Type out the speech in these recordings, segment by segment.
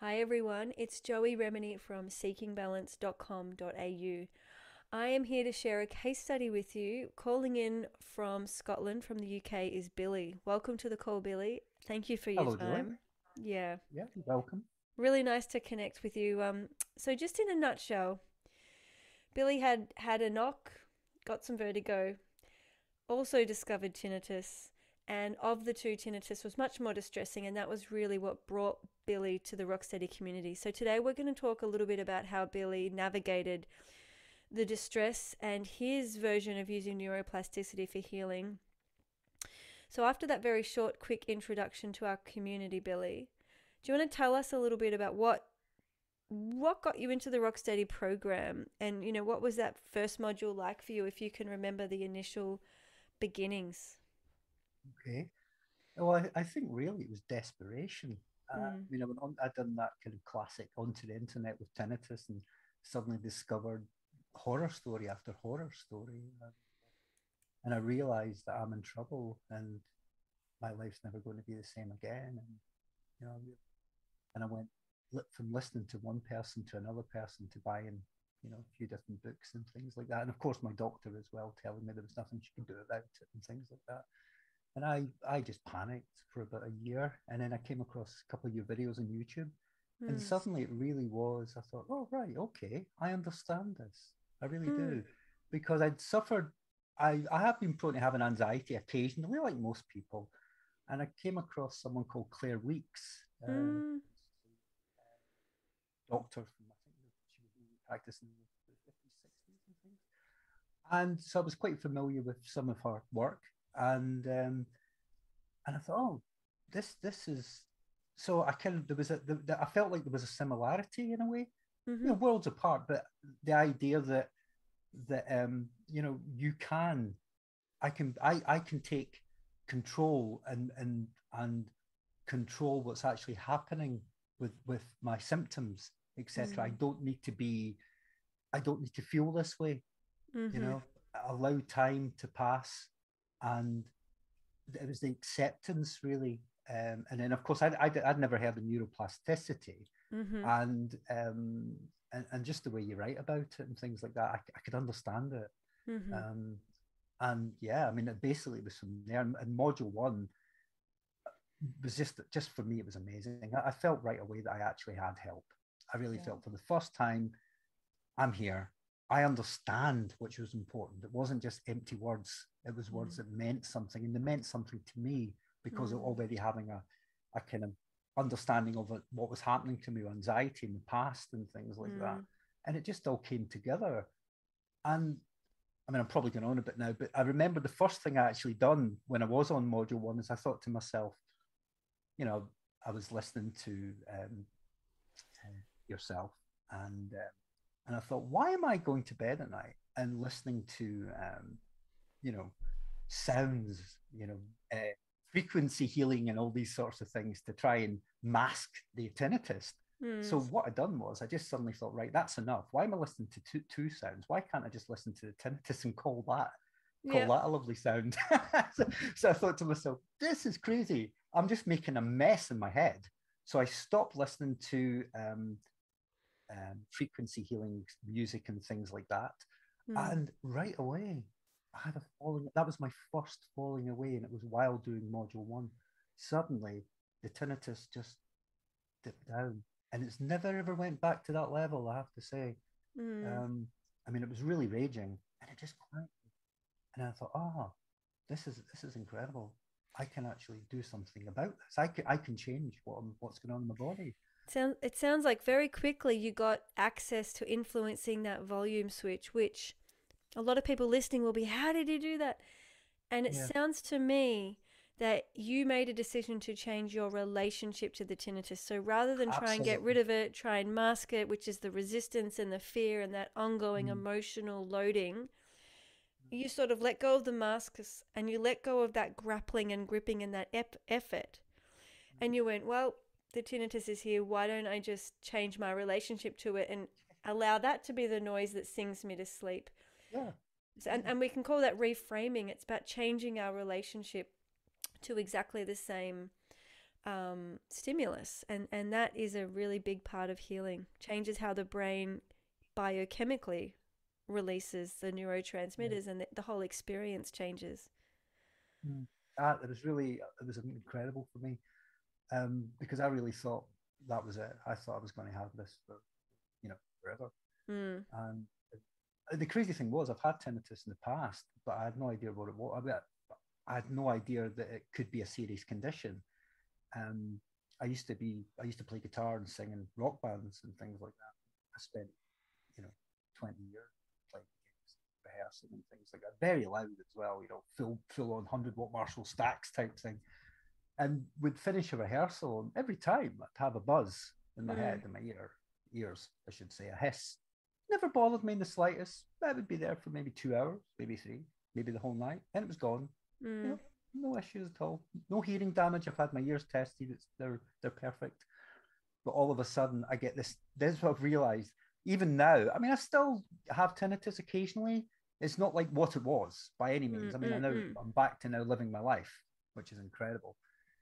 Hi everyone, it's Joey Remenyi from seekingbalance.com.au. I am here to share a case study with you. Calling in from Scotland, from the UK, is Billy. Welcome to the call, Billy. Thank you for your Hello, Joy. time. Yeah, Yeah, welcome. really nice to connect with you. Um, so just in a nutshell, Billy had had a knock, got some vertigo, also discovered tinnitus, and of the two, tinnitus was much more distressing, and that was really what brought Billy to the Rocksteady community. So today we're going to talk a little bit about how Billy navigated the distress and his version of using neuroplasticity for healing. So after that very short, quick introduction to our community, Billy, do you want to tell us a little bit about what what got you into the Rocksteady program, and you know what was that first module like for you, if you can remember the initial beginnings? Okay. Well, I, I think really it was desperation. Uh, I mean, I went on, I'd done that kind of classic onto the internet with tinnitus and suddenly discovered horror story after horror story. And, and I realized that I'm in trouble and my life's never going to be the same again. And, you know, and I went from listening to one person to another person to buying, you know, a few different books and things like that. And of course, my doctor as well telling me there was nothing she could do about it and things like that. And I, I just panicked for about a year. And then I came across a couple of your videos on YouTube. And Mm. suddenly it really was, I thought, oh, right, okay, I understand this. I really do. Mm. Because I'd suffered, I, I have been prone to having anxiety occasionally, like most people. And I came across someone called Claire Weekes, uh, Mm. doctor from, I think she was practicing in the 50s, 60s and things. And so I was quite familiar with some of her work. And um, and I thought, oh, this this is so I kind of there was a the, the, I felt like there was a similarity in a way, you know, Mhm. worlds apart, but the idea that that um, you know, you can I can I, I can take control and and and control what's actually happening with with my symptoms, etc. I Mm. don't need to be I don't need to feel this way, you Mhm. know, allow time to pass and it was the acceptance really. Um, and then of course I'd, I'd, I'd never heard of neuroplasticity. Mhm. and um, and, and just the way you write about it and things like that I, I could understand it. Mhm. um, and yeah I mean it basically was from there. And, and module one was just just for me it was amazing. I, I felt right away that I actually had help. I really Yeah. felt for the first time I'm here I understand which was important it wasn't just empty words it was words Mm. that meant something and they meant something to me because of Mm. already having a, a kind of understanding of what was happening to me anxiety in the past and things like that Mm. and it just all came together and I mean, I'm probably going on a bit now, but I remember the first thing I actually done when I was on module one is I thought to myself, you know, I was listening to um, uh, yourself, and uh, and I thought, why am I going to bed at night and listening to, um, you know, sounds, you know, uh, frequency healing and all these sorts of things to try and mask the tinnitus. So Mm. what I done was I just suddenly thought, right, that's enough. Why am I listening to two, two sounds? Why can't I just listen to the tinnitus and call that call Yeah. that a lovely sound? so, so I thought to myself, this is crazy. I'm just making a mess in my head. So I stopped listening to um, um, frequency healing music and things like that. Mm. And right away, I had a falling. That was my first falling away, and it was while doing module one. Suddenly, the tinnitus just dipped down, and it's never ever went back to that level. I have to say. Mm. Um, I mean, it was really raging, and it just quieted. And I thought, oh, this is this is incredible. I can actually do something about this. I can I can change what I'm, what's going on in my body. Sound, it sounds like very quickly you got access to influencing that volume switch, which a lot of people listening will be, how did you do that? And it Yeah. sounds to me that you made a decision to change your relationship to the tinnitus. So rather than try and get rid of it, try and mask it, which is the resistance and the fear and that ongoing Mm. emotional loading, you sort of let go of the masks and you let go of that grappling and gripping and that ep- effort. And you went, well, the tinnitus is here. Why don't I just change my relationship to it and allow that to be the noise that sings me to sleep? Yeah. So- And, and we can call that reframing. It's about changing our relationship to exactly the same um, stimulus, and and that is a really big part of healing. Changes how the brain biochemically releases the neurotransmitters, and the, the whole experience changes. Mm. That it was really it was incredible for me um, because I really thought that was it. I thought I was going to have this for you know forever. Mm. And the crazy thing was, I've had tinnitus in the past, but I had no idea what it was. I, mean, I had no idea that it could be a serious condition. Um, I used to be, I used to play guitar and sing in rock bands and things like that. I spent, you know, 20 years playing gigs, rehearsing and things like that. Very loud as well, you know, full, full on 100 watt Marshall stacks type thing. And would finish a rehearsal, and every time I'd have a buzz in my mm. head, in my ear, ears, I should say, a hiss. Never bothered me in the slightest. I would be there for maybe two hours, maybe three, maybe the whole night, and it was gone. Mm. You know, no issues at all. No hearing damage. I've had my ears tested. It's they're they're perfect. But all of a sudden, I get this. This is what I've realized. Even now, I mean, I still have tinnitus occasionally. It's not like what it was by any means. Mm, I mean, mm, I know mm. I'm back to now living my life, which is incredible.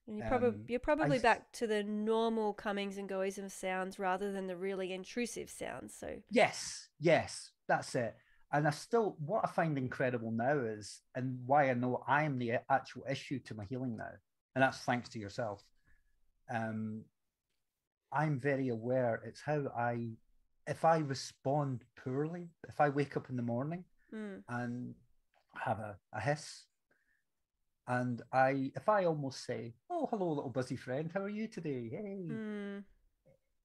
You're, probably, um, you're probably I, back to the normal comings and goings of sounds rather than the really intrusive sounds. So yes, yes, that's it. And I still, what I find incredible now is, and why I know I am the actual issue to my healing now, and that's thanks to yourself. Um, I'm very aware it's how I, if I respond poorly, if I wake up in the morning mm. and have a, a hiss, and I, if I almost say, "Oh, hello, little busy friend, how are you today?" Hey, mm.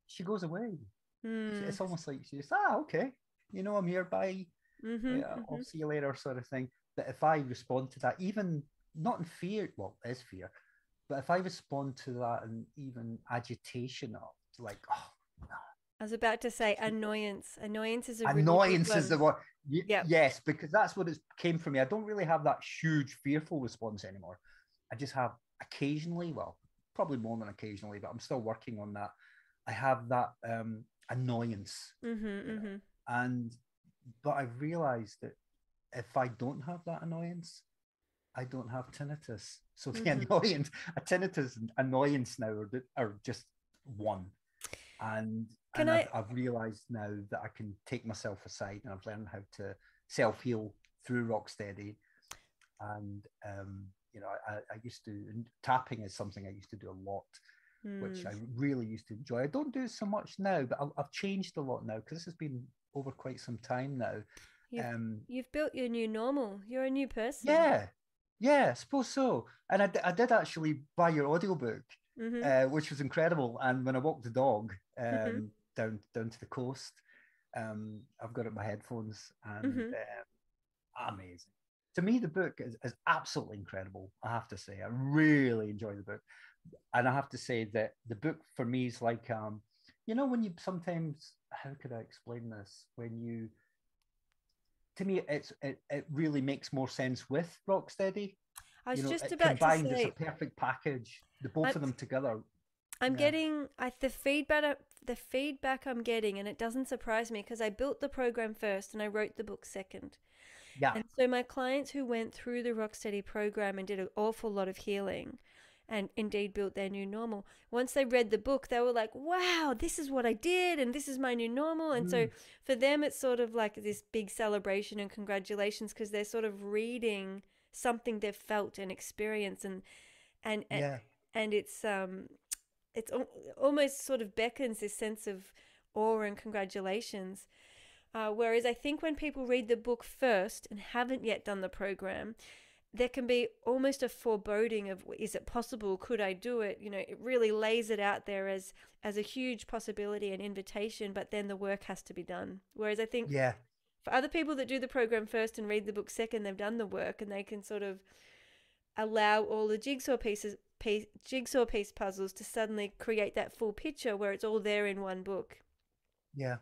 she goes away. Mm. It's almost like she's ah, okay, you know, I'm here. Bye. Mm-hmm, yeah, mm-hmm. I'll see you later, sort of thing. But if I respond to that, even not in fear, well, is fear, but if I respond to that and even agitation of like, oh, no. I was about to say annoyance. Annoyance is a annoyance really is the word. Y- yep. Yes, because that's what it came from me. I don't really have that huge fearful response anymore. I just have occasionally, well, probably more than occasionally, but I'm still working on that. I have that um, annoyance, mm-hmm, mm-hmm. and but I've realized that if I don't have that annoyance, I don't have tinnitus. So the mm-hmm. annoyance, a tinnitus and annoyance now are, are just one. And, and I... I've, I've, realized now that I can take myself aside and I've learned how to self heal through Rocksteady. And, um, you know, I, I used to, tapping is something I used to do a lot, mm. which I really used to enjoy. I don't do it so much now, but I've, I've changed a lot now because this has been over quite some time now. You've, um, you've built your new normal. You're a new person. Yeah, yeah, I suppose so. And I, I did actually buy your audiobook, mm-hmm. uh, which was incredible. And when I walked the dog um, mm-hmm. down down to the coast, um, I've got it my headphones, and mm-hmm. uh, amazing. To me, the book is, is absolutely incredible. I have to say, I really enjoy the book, and I have to say that the book for me is like um, you know when you sometimes how could I explain this? When you, to me, it's it, it really makes more sense with Rocksteady. I was you know, just about combined to say, it's a perfect package. The both I'm, of them together. I'm yeah. getting I, the feedback. The feedback I'm getting, and it doesn't surprise me because I built the program first and I wrote the book second. Yeah. And so my clients who went through the Rocksteady program and did an awful lot of healing, and indeed built their new normal. Once they read the book, they were like, wow, this is what I did, and this is my new normal. And mm. so for them, it's sort of like this big celebration and congratulations because they're sort of reading something they've felt and experienced, and and yeah. and, and it's um it's almost sort of beckons this sense of awe and congratulations. Uh, whereas I think when people read the book first and haven't yet done the program, there can be almost a foreboding of is it possible? Could i do it? You know it really lays it out there as as a huge possibility and invitation but then the work has to be done. Whereas i think yeah. for other people that do the program first and read the book second they've done the work and they can sort of allow all the jigsaw pieces piece, jigsaw piece puzzles to suddenly create that full picture where it's all there in one book. Yeah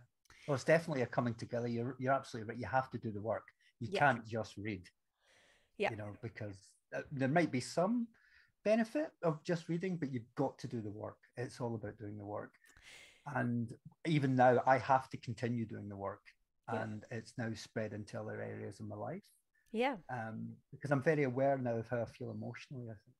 well it's definitely a coming together you're, you're absolutely right you have to do the work you yeah. can't just read yeah. You know, because uh, there might be some benefit of just reading, but you've got to do the work. It's all about doing the work. And even now, I have to continue doing the work. Yeah. And it's now spread into other areas of my life. Yeah. Um, because I'm very aware now of how I feel emotionally, I think.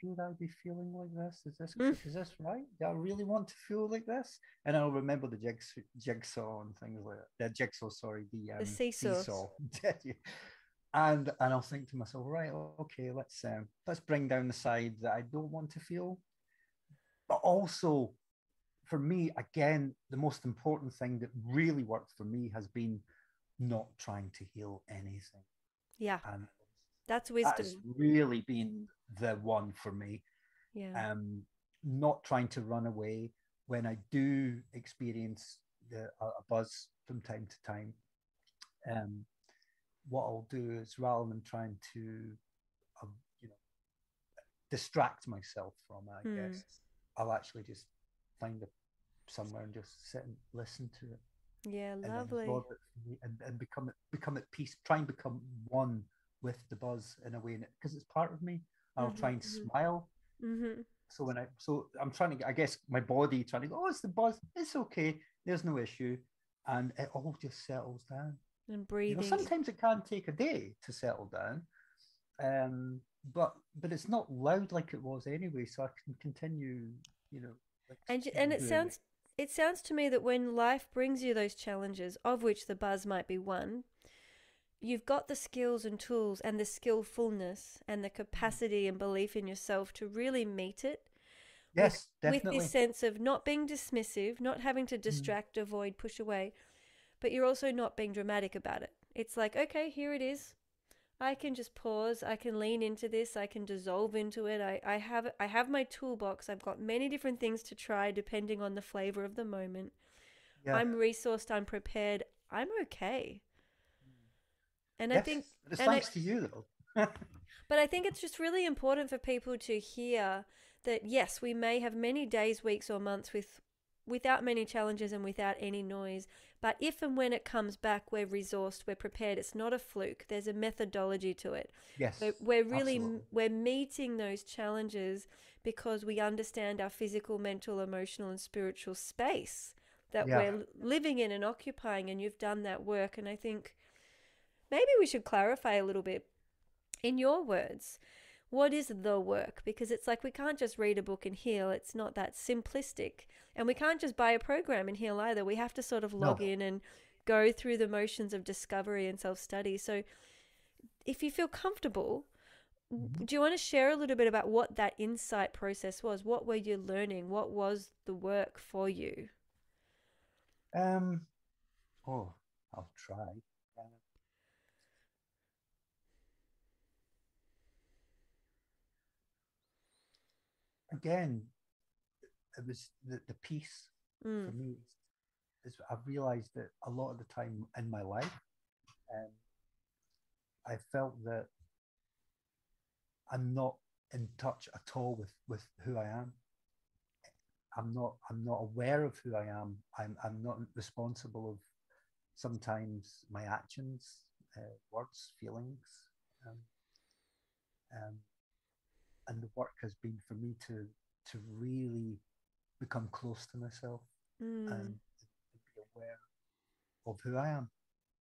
Should I be feeling like this? Is this Mm. is this right? Do I really want to feel like this? And I'll remember the jigs, jigsaw and things like that. The jigsaw, sorry, the, um, seesaws. and and I'll think to myself, right, okay, let's um, let's bring down the side that I don't want to feel. But also, for me, again, the most important thing that really worked for me has been not trying to heal anything. Yeah, And that's wisdom. really been the one for me. Yeah. Um, not trying to run away when I do experience the, a, a buzz from time to time. Um, what I'll do is rather than trying to, uh, you know, distract myself from it, I Hmm. guess I'll actually just find a, somewhere and just sit and listen to it Yeah, and lovely. me and, and become become at peace. Try and become one with the buzz in a way, because it's part of me. I'll try and Mhm, mhm. smile. Mm-hmm. So when I so I'm trying to, I guess my body trying to go. Oh, it's the buzz. It's okay. There's no issue, and it all just settles down. And You breathing. know, sometimes it can take a day to settle down, um, but but it's not loud like it was anyway. So I can continue. You know, like and and it sounds it sounds to me that when life brings you those challenges, of which the buzz might be one, you've got the skills and tools and the skillfulness and Mm. the capacity and belief in yourself to really meet it Yes, with definitely. this sense of not being dismissive, not having Mm. to distract, avoid, push away, but you're also not being dramatic about it. It's like, okay, here it is. I can just pause. I can lean into this. I can dissolve into it. I, I have I have my toolbox. I've got many different things to try depending on the flavor of the moment. yeah. I'm resourced. I'm prepared. I'm okay. And I think it's and I- thanks to you though. but I think it's just really important for people to hear that yes, we may have many days, weeks, or months with without many challenges and without any noise. But if and when it comes back, we're resourced, we're prepared. It's not a fluke. There's a methodology to it. yes, So we're really absolutely. we're meeting those challenges because we understand our physical, mental, emotional, and spiritual space that Yeah. we're living in and occupying. And you've done that work. And I think maybe we should clarify a little bit in your words. What is the work? Because it's like we can't just read a book and heal. It's not that simplistic. And we can't just buy a program and heal either. We have to sort of log No. in and go through the motions of discovery and self study. So if you feel comfortable, Mhm. do you want to share a little bit about what that insight process was? What were you learning? What was the work for you? Um, oh, I'll try. Again, it was the, the peace for Mm. me. Is I've realized that a lot of the time in my life, um, I felt that I'm not in touch at all with with who I am. I'm not I'm not aware of who I am. I'm I'm not responsible of sometimes my actions, uh, words, feelings, um, um, and the work has been for me to to really become close to myself Mm. and be aware of who I am,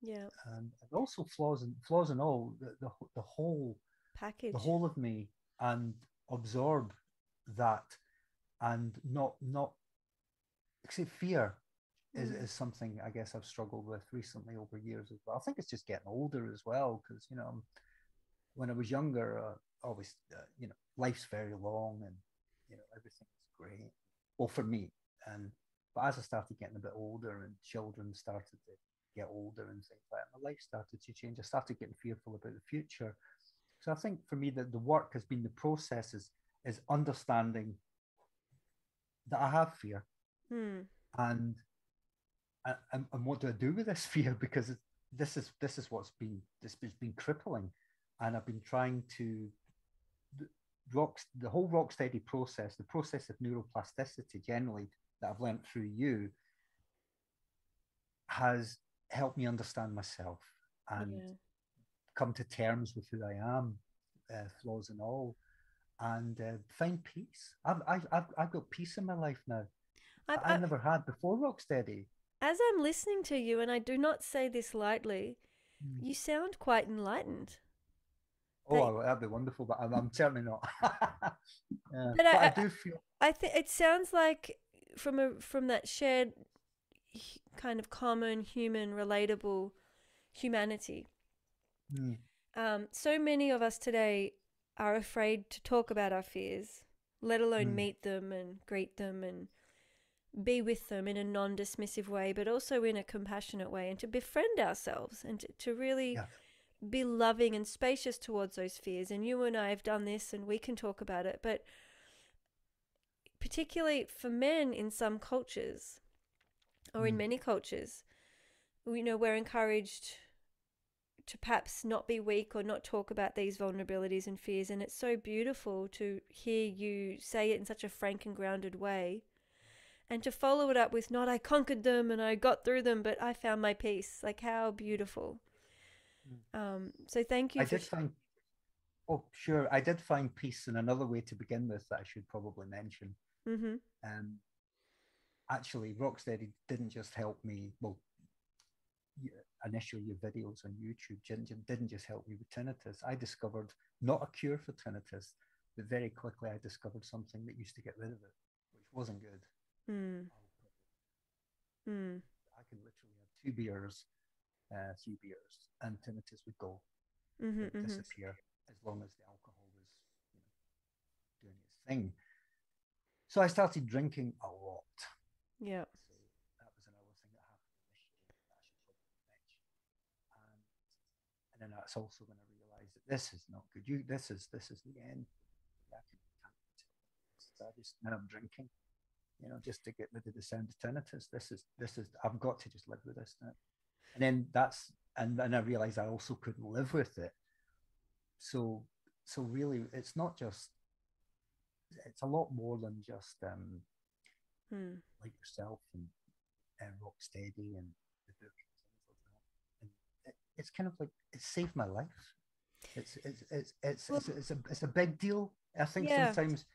yeah. and, and also flaws and flaws and all the, the the whole Package. the whole of me and absorb that and not not except fear is, Mm. is something I guess I've struggled with recently over years as well. I think it's just getting older as well because you know when I was younger, uh, always uh, you know life's very long and you know everything's great. Well, for me, and but as I started getting a bit older and children started to get older and things like that, my life started to change. I started getting fearful about the future. So I think for me that the work has been the process is, is understanding that I have fear Mm. and and, and what do I do with this fear? Because this is this is what's been this has been crippling, and I've been trying to rock the whole rock steady process, the process of neuroplasticity generally that I've learned through you, has helped me understand myself and yeah. come to terms with who I am, uh, flaws and all, and uh, find peace. I've, I've I've I've got peace in my life now. I've, I I, never had before Rocksteady. as I'm listening to you, and I do not say this lightly, Mm. you sound quite enlightened. Oh, that'd be wonderful, but I'm, I'm certainly not. yeah. But I- I, I- do feel I think it sounds like from a from that shared kind of common human relatable humanity. Mm, Um, so many of us today are afraid to talk about our fears, let alone Mm. meet them and greet them and be with them in a non dismissive way, but also in a compassionate way, and to befriend ourselves and to, to really Yeah. Be loving and spacious towards those fears. And you and I have done this and we can talk about it. But particularly for men in some cultures or in Mm. many cultures, you know, we're encouraged to perhaps not be weak or not talk about these vulnerabilities and fears. And it's so beautiful to hear you say it in such a frank and grounded way. And to follow it up with not I conquered them and I got through them, but I found my peace. Like how beautiful. Um, so thank you I did find. Oh, sure. I did find peace in another way to begin with that I should probably mention. hmm Um, actually, Rocksteady didn't just help me. Well, initially, your videos on YouTube didn't, didn't just help me with tinnitus. I discovered not a cure for tinnitus, but very quickly I discovered something that used to get rid of it, which wasn't good. Mm, I can literally have two beers, uh, three beers, and tinnitus would go, hmm would hmm disappear as long as the alcohol was you know, doing its thing. So I started drinking a lot. Yeah. So that was another thing that happened initially that I should probably mention. And, and then that's also when I realised that this is not good. You, this is this is the end. I can, can't continue this. So I just now I'm drinking, you know, just to get rid of the sound of tinnitus. This is this is I've got to just live with this now. And then that's and then I realised I also couldn't live with it. So so really, it's not just. It's a lot more than just um, Mm, like yourself and, and Rocksteady and the book and things like that. And it, it's kind of like it saved my life. It's it's it's it's Well- it's, it's a it's a big deal. I think Yeah. sometimes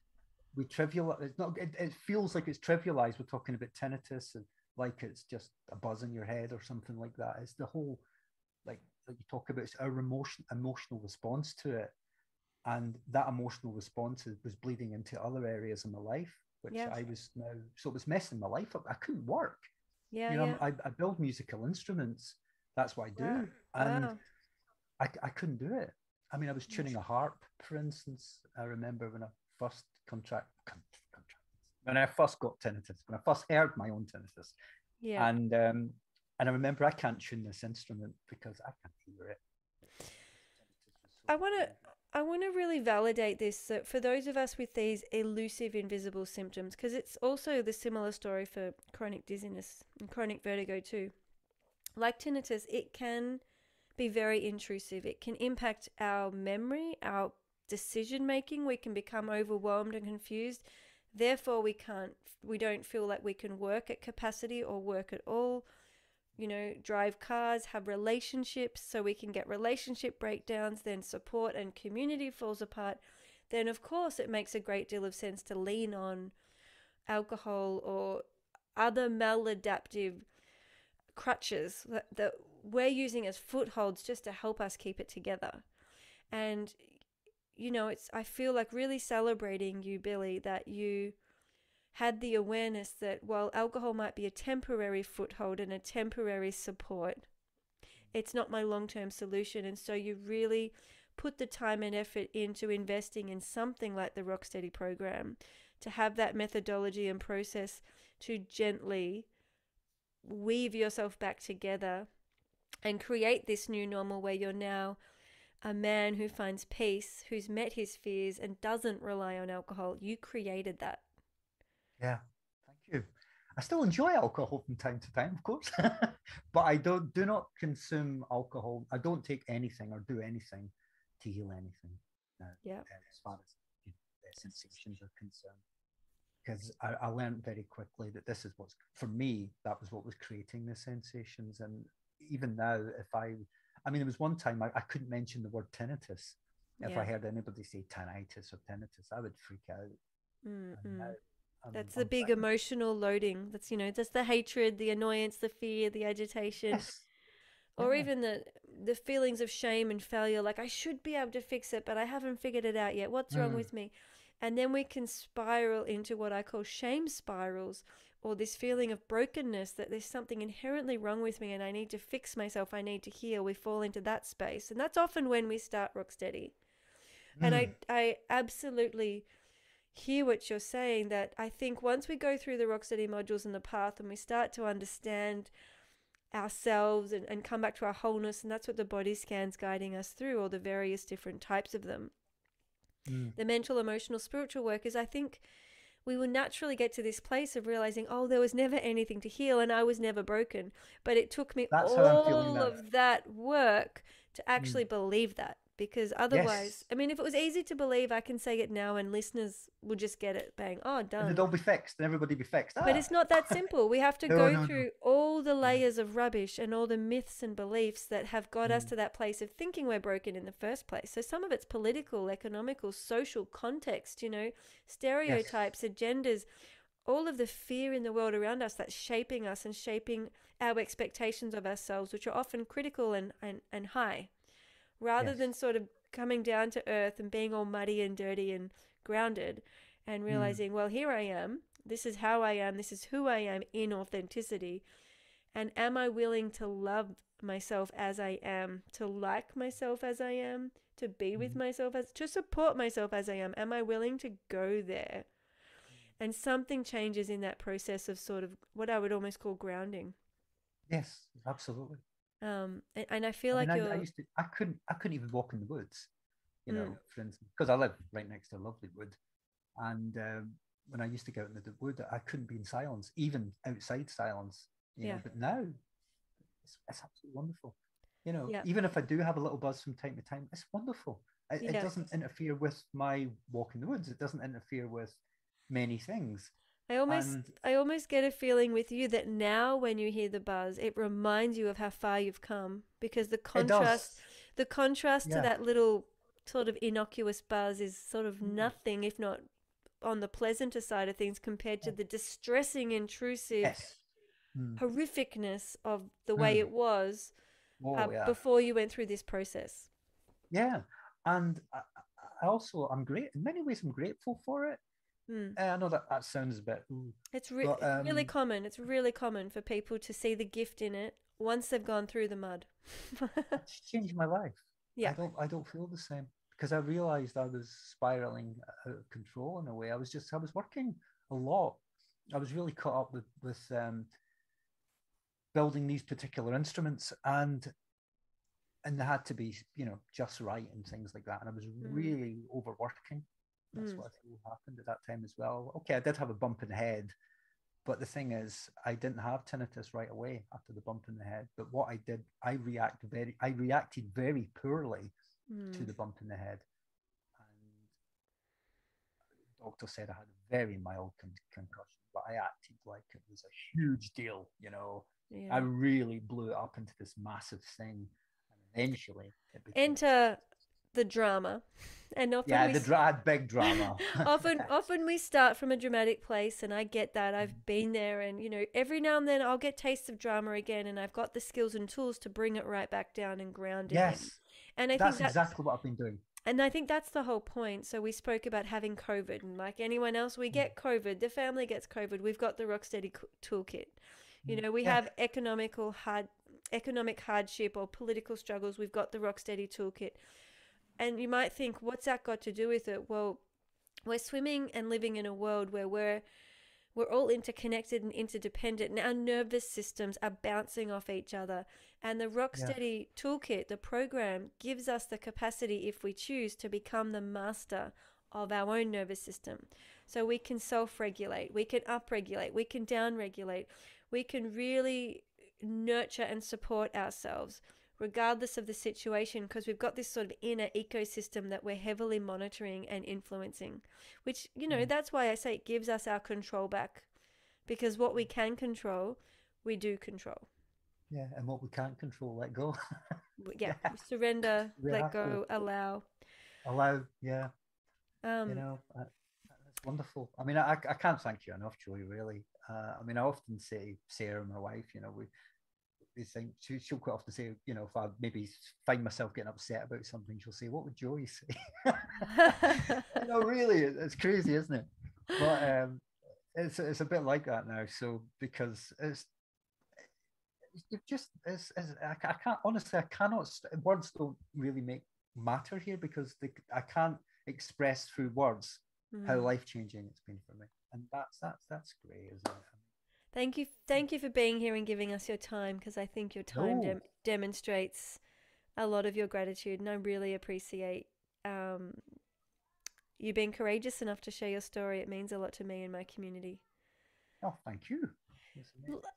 we trivial. It's not. It, it feels like it's trivialized. We're talking about tinnitus and like it's just a buzz in your head or something like that. It's the whole like like you talk about it's our emotion emotional response to it, and that emotional response was bleeding into other areas of my life, which Yeah. I was now so it was messing my life up. I couldn't work. yeah. you know, yeah. I, I build musical instruments. That's what I do, Wow. and wow. I, I couldn't do it. I mean, I was tuning a harp, for instance. I remember when I first contract, con- contract when I first got tinnitus, when I first heard my own tinnitus, Yeah. and um, and I remember I can't tune this instrument because I can't hear it. I wanna- I want to really validate this that for those of us with these elusive invisible symptoms, because it's also the similar story for chronic dizziness and chronic vertigo too. Like tinnitus, it can be very intrusive. It can impact our memory, our decision making. We can become overwhelmed and confused. Therefore, we can't, we don't feel like we can work at capacity or work at all you know, drive cars, have relationships, so we can get relationship breakdowns, then support and community falls apart, then of course it makes a great deal of sense to lean on alcohol or other maladaptive crutches that, that we're using as footholds just to help us keep it together. And you know, it's I feel like really celebrating you, Billy, that you had the awareness that while alcohol might be a temporary foothold and a temporary support, it's not my long term solution. And so you really put the time and effort into investing in something like the Rocksteady program to have that methodology and process to gently weave yourself back together and create this new normal where you're now a man who finds peace, who's met his fears and doesn't rely on alcohol. You created that. Yeah, thank you. I still enjoy alcohol from time to time, of course, but I don't do not consume alcohol. I don't take anything or do anything to heal anything. Now, Yeah. uh, as far as you know, the sensations are concerned, because I, I learned very quickly that this is what's for me. That was what was creating the sensations, and even now, if I, I mean, there was one time I, I couldn't mention the word tinnitus. If Yeah. I heard anybody say tinnitus or tinnitus, I would freak out. Mm, mm. now That's the big emotional loading. That's, you know, that's the hatred, the annoyance, the fear, the agitation. Yes. or Yeah. even the the feelings of shame and failure like i should be able to fix it but i haven't figured it out yet what's wrong Mm. with me and then we can spiral into what i call shame spirals or this feeling of brokenness that there's something inherently wrong with me and i need to fix myself i need to heal we fall into that space and that's often when we start rocksteady and Mm. I, I absolutely hear what you're saying that I think once we go through the Rocksteady modules and the path and we start to understand ourselves and, and come back to our wholeness, and that's what the body scan's guiding us through, all the various different types of them. Mm. The mental, emotional, spiritual work is, I think, we will naturally get to this place of realizing, oh, there was never anything to heal and I was never broken. But it took me That's how I'm feeling all of that work to actually believe that. Because otherwise, Yes. I mean, if it was easy to believe, I can say it now and listeners will just get it bang, oh, And done. it'd all be fixed and everybody be fixed. But Ah. it's not that simple. We have to No, go no, no. through all the layers of rubbish and all the myths and beliefs that have got us Mm. to that place of thinking we're broken in the first place. So some of it's political, economical, social context, you know, stereotypes, agendas, all of the fear in the world around us that's shaping us and shaping our expectations of ourselves, which are often critical and, and, and high, rather Yes. than sort of coming down to earth and being all muddy and dirty and grounded and realizing, well, here I am. This is how I am. This is who I am in authenticity. And am I willing to love myself as I am, to like myself as I am, to be with Mhm. myself as, to support myself as I am? Am I willing to go there? And something changes in that process of sort of what I would almost call grounding. Yes, absolutely. Um, and, and I feel I like mean, I, you're, I used to, I couldn't, I couldn't even walk in the woods, you know, Mm. for instance, because I live right next to a lovely wood, and um, when I used to go out into the wood, I couldn't be in silence, even outside silence. You Yeah. Know? But now, it's, it's absolutely wonderful. You know, Yeah. even if I do have a little buzz from time to time, it's wonderful. It, it doesn't interfere with my walk in the woods. It doesn't interfere with many things. I almost And I almost get a feeling with you that now when you hear the buzz, it reminds you of how far you've come because the contrast the contrast to that little sort of innocuous buzz is sort of Mm. nothing if not on the pleasanter side of things compared to the distressing intrusive Yes. Mm. horrificness of the way Mm. it was Oh, uh, yeah. before you went through this process. Yeah, and I- I also I'm great in many ways. I'm grateful for it. Mm. Uh, I know that that sounds a bit. Ooh, It's, re- But, it's really um, common. It's really common for people to see the gift in it once they've gone through the mud. it's changed my life. Yeah. I don't I don't feel the same because I realized I was spiraling out of control in a way. I was just I was working a lot. I was really caught up with with um, building these particular instruments and and they had to be you know just right and things like that. And I was Mm. really overworking. That's Mm. what happened at that time as well. Okay, I did have a bump in the head, but the thing is, I didn't have tinnitus right away after the bump in the head. But what I did, I react very, I reacted very poorly to Mm. the bump in the head, and the doctor said I had a very mild con- concussion, but I acted like it was a huge deal. You know, Yeah. I really blew it up into this massive thing, and eventually it became. enter the drama. And often yeah, the dra- big drama. often often we start from a dramatic place and i get that. I've been there and you know every now and then i'll get tastes of drama again and i've got the skills and tools to bring it right back down and ground again yes, and i that's think that's exactly what I've been doing. and i think that's the whole point. So we spoke about having covid and like anyone else we get covid. The family gets covid. We've got the rocksteady toolkit. You Mm. know we Yeah. have economical hard economic hardship or political struggles. We've got the rocksteady toolkit and you might think what's that got to do with it? Well we're swimming and living in a world where we're we're all interconnected and interdependent and our nervous systems are bouncing off each other. And the rocksteady toolkit the program gives us the capacity if we choose to become the master of our own nervous system. So we can self-regulate we can upregulate we can downregulate we can really nurture and support ourselves regardless of the situation because we've got this sort of inner ecosystem that we're heavily monitoring and influencing which you know Mm. that's why i say it gives us our control back because what we can control we do control Yeah, and what we can't control, let go. Yeah Yeah. surrender We let to. go allow Allow, yeah, um you know, uh, that's wonderful. I mean, I, I can't thank you enough, Joey. Really. Uh, I mean, I often say Sarah, my wife, you know, we she, she'll quite often say, you know, if I maybe find myself getting upset about something, she'll say, "What would Joey say?" no, really, it's crazy, isn't it? But um, it's it's a bit like that now. So because it's it's just it's, it's I, I can't honestly I cannot words don't really make matter here because they, I can't express through words mm. how life changing it's been for me, and that's that's that's great, isn't it? Thank you, thank you for being here and giving us your time because I think your time dem- demonstrates a lot of your gratitude, and I really appreciate um, you being courageous enough to share your story. It means a lot to me and my community. Oh, thank you.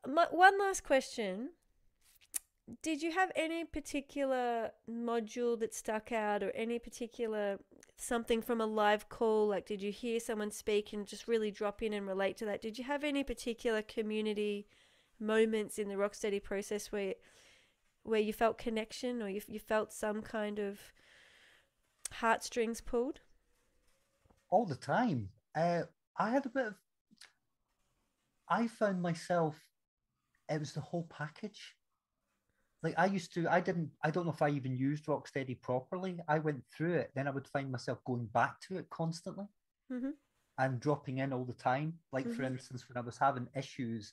My, one last question. Did you have any particular module that stuck out or any particular something from a live call? Like, did you hear someone speak and just really drop in and relate to that? Did you have any particular community moments in the Rocksteady process where where you felt connection or you, you felt some kind of heartstrings pulled? All the time. Uh, I had a bit of. I found myself. It was the whole package like I used to, I didn't, I don't know if I even used Rocksteady properly. I went through it, then I would find myself going back to it constantly mm-hmm. and dropping in all the time. Like mm-hmm. for instance, when I was having issues,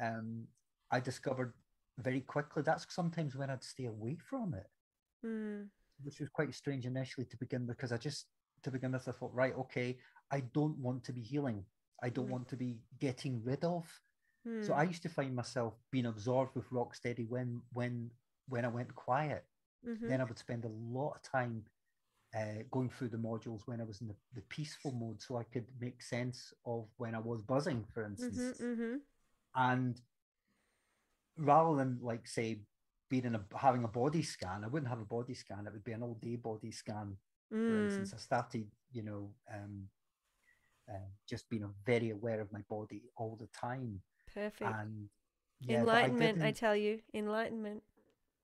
um, I discovered very quickly that's sometimes when I'd stay away from it, mm. which was quite strange initially to begin because I just to begin with I thought, right, okay, I don't want to be healing. I don't mm. want to be getting rid of so I hmm. used to find myself being absorbed with Rocksteady when when when I went quiet. Mm-hmm. Then I would spend a lot of time uh, going through the modules when I was in the, the, peaceful mode, so I could make sense of when I was buzzing, for instance. Mm-hmm, mm-hmm. And rather than like say being in a having a body scan, I wouldn't have a body scan. It would be an all day body scan. Mm. For instance, I started, you know, um, uh, just being very aware of my body all the time. Perfect. And yeah, enlightenment, I, I, tell you, enlightenment.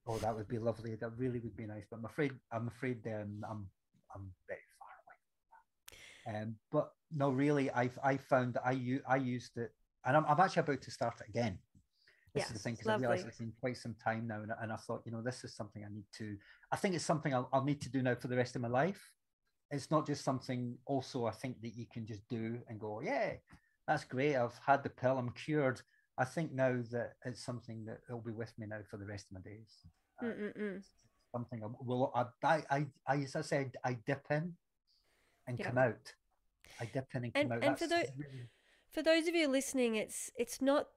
Oh, that would be lovely. That really would be nice. But I'm afraid, I'm afraid, um, I'm, I'm very far away. Um, but no, really, I, I found that I, I used it, and I'm, I'm actually about to start it again. This yes, is the thing because I realized it's been quite some time now, and, and I thought, you know, this is something I need to. I think it's something I'll, I'll need to do now for the rest of my life. It's not just something. Also, I think that you can just do and go, yeah, that's great. I've had the pill. I'm cured. I think now that it's something that will be with me now for the rest of my days. Uh, something I will. I, I, I, as I said, I dip in and yeah. come out. I dip in and come out. And for those, really... for those of you listening, it's it's not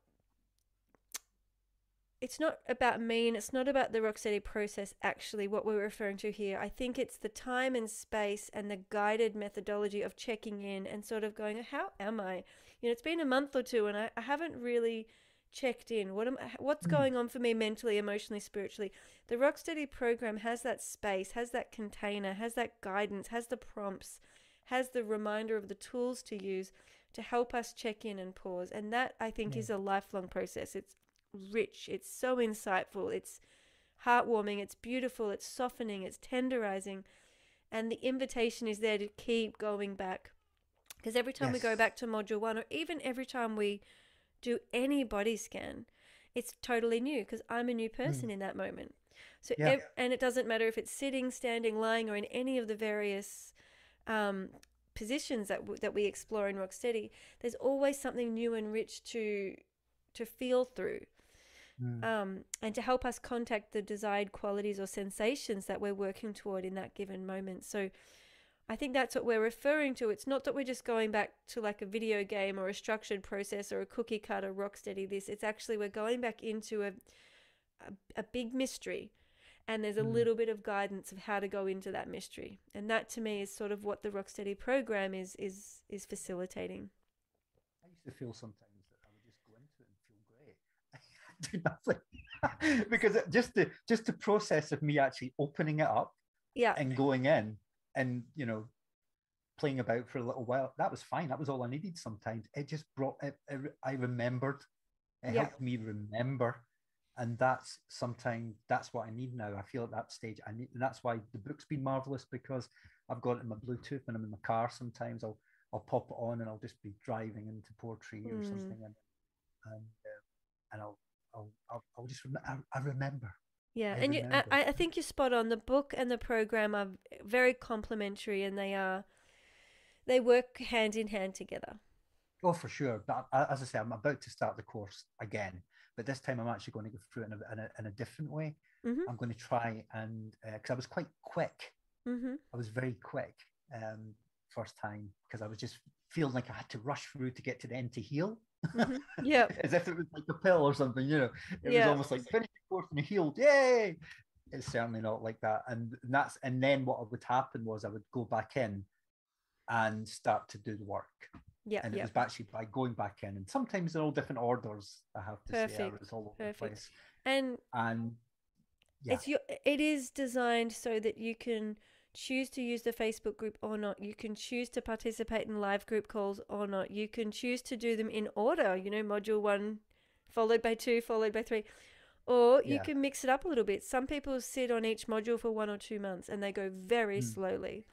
it's not about me and it's not about the Rocksteady process actually what we're referring to here. I think it's the time and space and the guided methodology of checking in and sort of going, how am I? You know, it's been a month or two and I, I haven't really checked in. What am what's mm. going on for me mentally, emotionally, spiritually? The Rocksteady program has that space, has that container, has that guidance, has the prompts, has the reminder of the tools to use to help us check in and pause. And that I think yeah. is a lifelong process. It's rich, it's so insightful, it's heartwarming, it's beautiful, it's softening, it's tenderizing. And the invitation is there to keep going back. Because every time yes. we go back to module one, or even every time we do any body scan, it's totally new because I'm a new person mm. in that moment. So, yeah. ev- and it doesn't matter if it's sitting, standing, lying, or in any of the various um, positions that w- that we explore in Rocksteady. There's always something new and rich to to feel through mm. um, and to help us contact the desired qualities or sensations that we're working toward in that given moment. So I think that's what we're referring to. It's not that we're just going back to like a video game or a structured process or a cookie cutter rock steady this. It's actually we're going back into a a, a big mystery and there's a mm. little bit of guidance of how to go into that mystery. And that to me is sort of what the Rocksteady program is is is facilitating. I used to feel sometimes that I would just go into it and feel great. Do nothing because just the just the process of me actually opening it up yeah and going in and you know playing about for a little while that was fine. That was all i needed sometimes. It just brought it, it i remembered. It yeah. helped me remember. And that's sometimes that's what i need now. I feel at that stage i need and that's why the book's been marvelous because i've got it in my bluetooth and i'm in my car sometimes. I'll i'll pop it on and i'll just be driving into Portree or mm. something. And and, uh, and i'll I'll, I'll, I'll just rem- I, I remember. Yeah, I and you, I. I think you're spot on. The book and the program are very complementary, and they are they work hand in hand together. Oh, for sure. But as I say, I'm about to start the course again, but this time I'm actually going to go through it in a, in a, in a different way. Mhm. I'm going to try and because I was quite quick. Mm-hmm. I was very quick um, first time because I was just feeling like I had to rush through to get to the end to heal, hmm Yeah. as if it was like a pill or something. You know, it was almost like finish the and healed. Yay! It's certainly not like that. And that's and then what would happen was I would go back in and start to do the work. Yeah. and it Yeah. was actually by going back in, and sometimes in all different orders. I have to say, I Perfect, was all over the perfect. place, And and yeah, it's your it is designed so that you can choose to use the Facebook group or not. You can choose to participate in live group calls or not. You can choose to do them in order, you know, module 1 followed by 2 followed by 3. Or you Yeah. can mix it up a little bit. Some people sit on each module for 1 or 2 months and they go very Mm. slowly,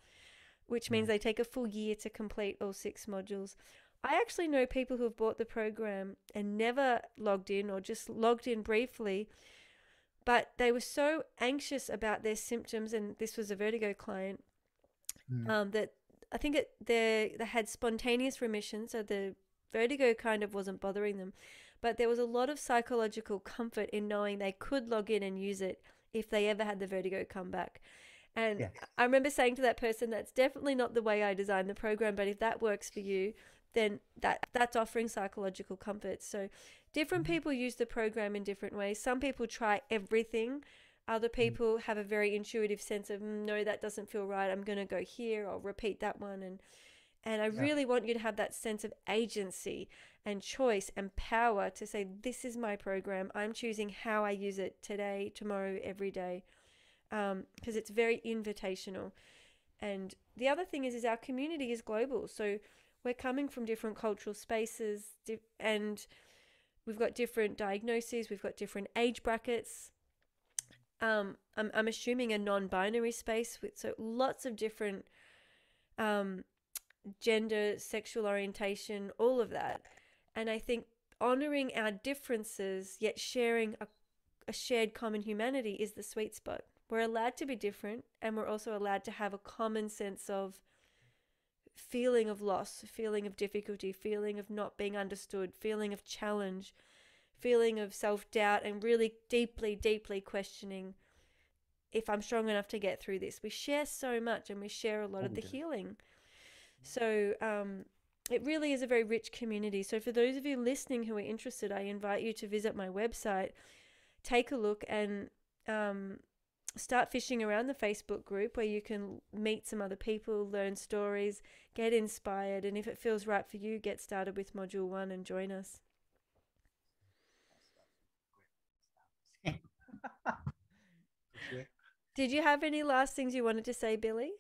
which means Mm. they take a full year to complete all six modules. I actually know people who have bought the program and never logged in or just logged in briefly but they were so anxious about their symptoms and this was a vertigo client Mm. um, that i think it, they, they had spontaneous remission so the vertigo kind of wasn't bothering them but there was a lot of psychological comfort in knowing they could log in and use it if they ever had the vertigo come back and Yes. i remember saying to that person that's definitely not the way i designed the program but if that works for you then that that's offering psychological comfort. So different Mhm. people use the program in different ways. Some people try everything. Other people have a very intuitive sense of "Mm, no that doesn't feel right. I'm going to go here. I'll repeat that one. And and i Yeah. really want you to have that sense of agency and choice and power to say this is my program. I'm choosing how i use it today tomorrow every day. Because it's very invitational. And the other thing is is our community is global. So we're coming from different cultural spaces and we've got different diagnoses we've got different age brackets. Um, I'm, I'm assuming a non-binary space with so lots of different um, gender sexual orientation all of that and i think honoring our differences yet sharing a, a shared common humanity is the sweet spot. We're allowed to be different and we're also allowed to have a common sense of feeling of loss feeling of difficulty feeling of not being understood feeling of challenge feeling of self-doubt and really deeply deeply questioning if i'm strong enough to get through this. We share so much and we share a lot Oh, of the do. healing. So um, it really is a very rich community. So for those of you listening who are interested i invite you to visit my website take a look and um, start fishing around the facebook group where you can meet some other people learn stories get inspired and if it feels right for you get started with module one and join us. Did you have any last things you wanted to say billy?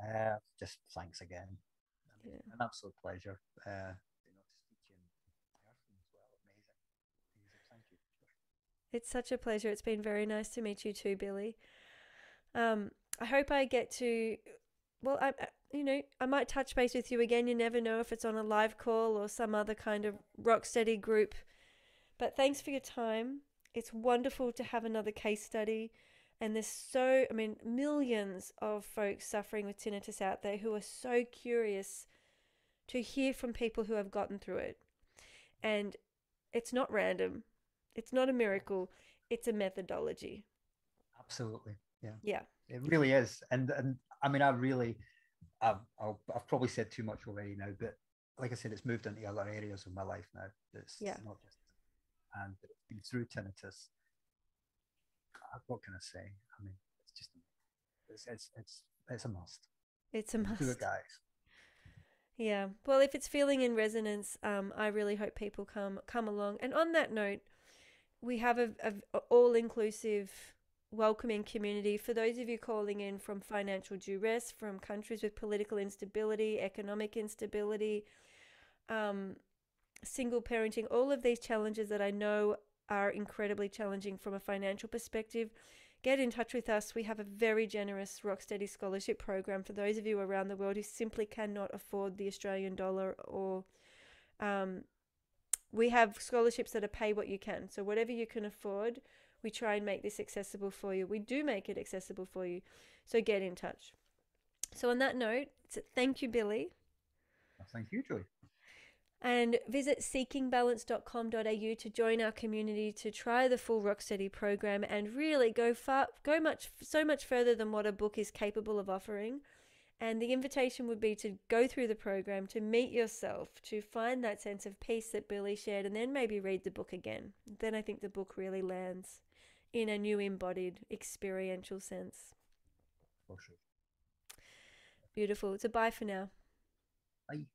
Uh, just thanks again. Yeah. An absolute pleasure. Uh, you know, to speak to you in person as well. Amazing. Amazing. Thank you. It's such a pleasure. It's been very nice to meet you too, Billy. Um, I hope I get to, well, I, I- you know, I might touch base with you again. You never know if it's on a live call or some other kind of rock steady group. But thanks for your time. It's wonderful to have another case study. And there's so, I mean, millions of folks suffering with tinnitus out there who are so curious to hear from people who have gotten through it. And it's not random. It's not a miracle. It's a methodology. Absolutely. Yeah. Yeah. It really is. And and I mean, I really, I've, I'll, I've probably said too much already now, but like I said, it's moved into other areas of my life now. It's Yeah. not just, and it's been through tinnitus. Uh, What can I say? I mean, it's just, it's, it's, it's, it's a must. It's a must. Do it, guys. Yeah. Well, if it's feeling in resonance, um, I really hope people come come along. And on that note, we have a, a all inclusive, welcoming community for those of you calling in from financial duress, from countries with political instability, economic instability, um, single parenting, all of these challenges that I know are incredibly challenging from a financial perspective. Get in touch with us. We have a very generous Rocksteady scholarship program for those of you around the world who simply cannot afford the Australian dollar or um, we have scholarships that are pay what you can. So whatever you can afford, we try and make this accessible for you. We do make it accessible for you. So get in touch. So on that note, thank you, Billy. Thank you, Joey. And visit seekingbalance.com.au to join our community to try the full Rocksteady program and really go far, go much, so much further than what a book is capable of offering. And the invitation would be to go through the program, to meet yourself, to find that sense of peace that Billy shared, and then maybe read the book again. Then I think the book really lands in a new embodied experiential sense. For sure. Beautiful. It's a bye for now. Bye.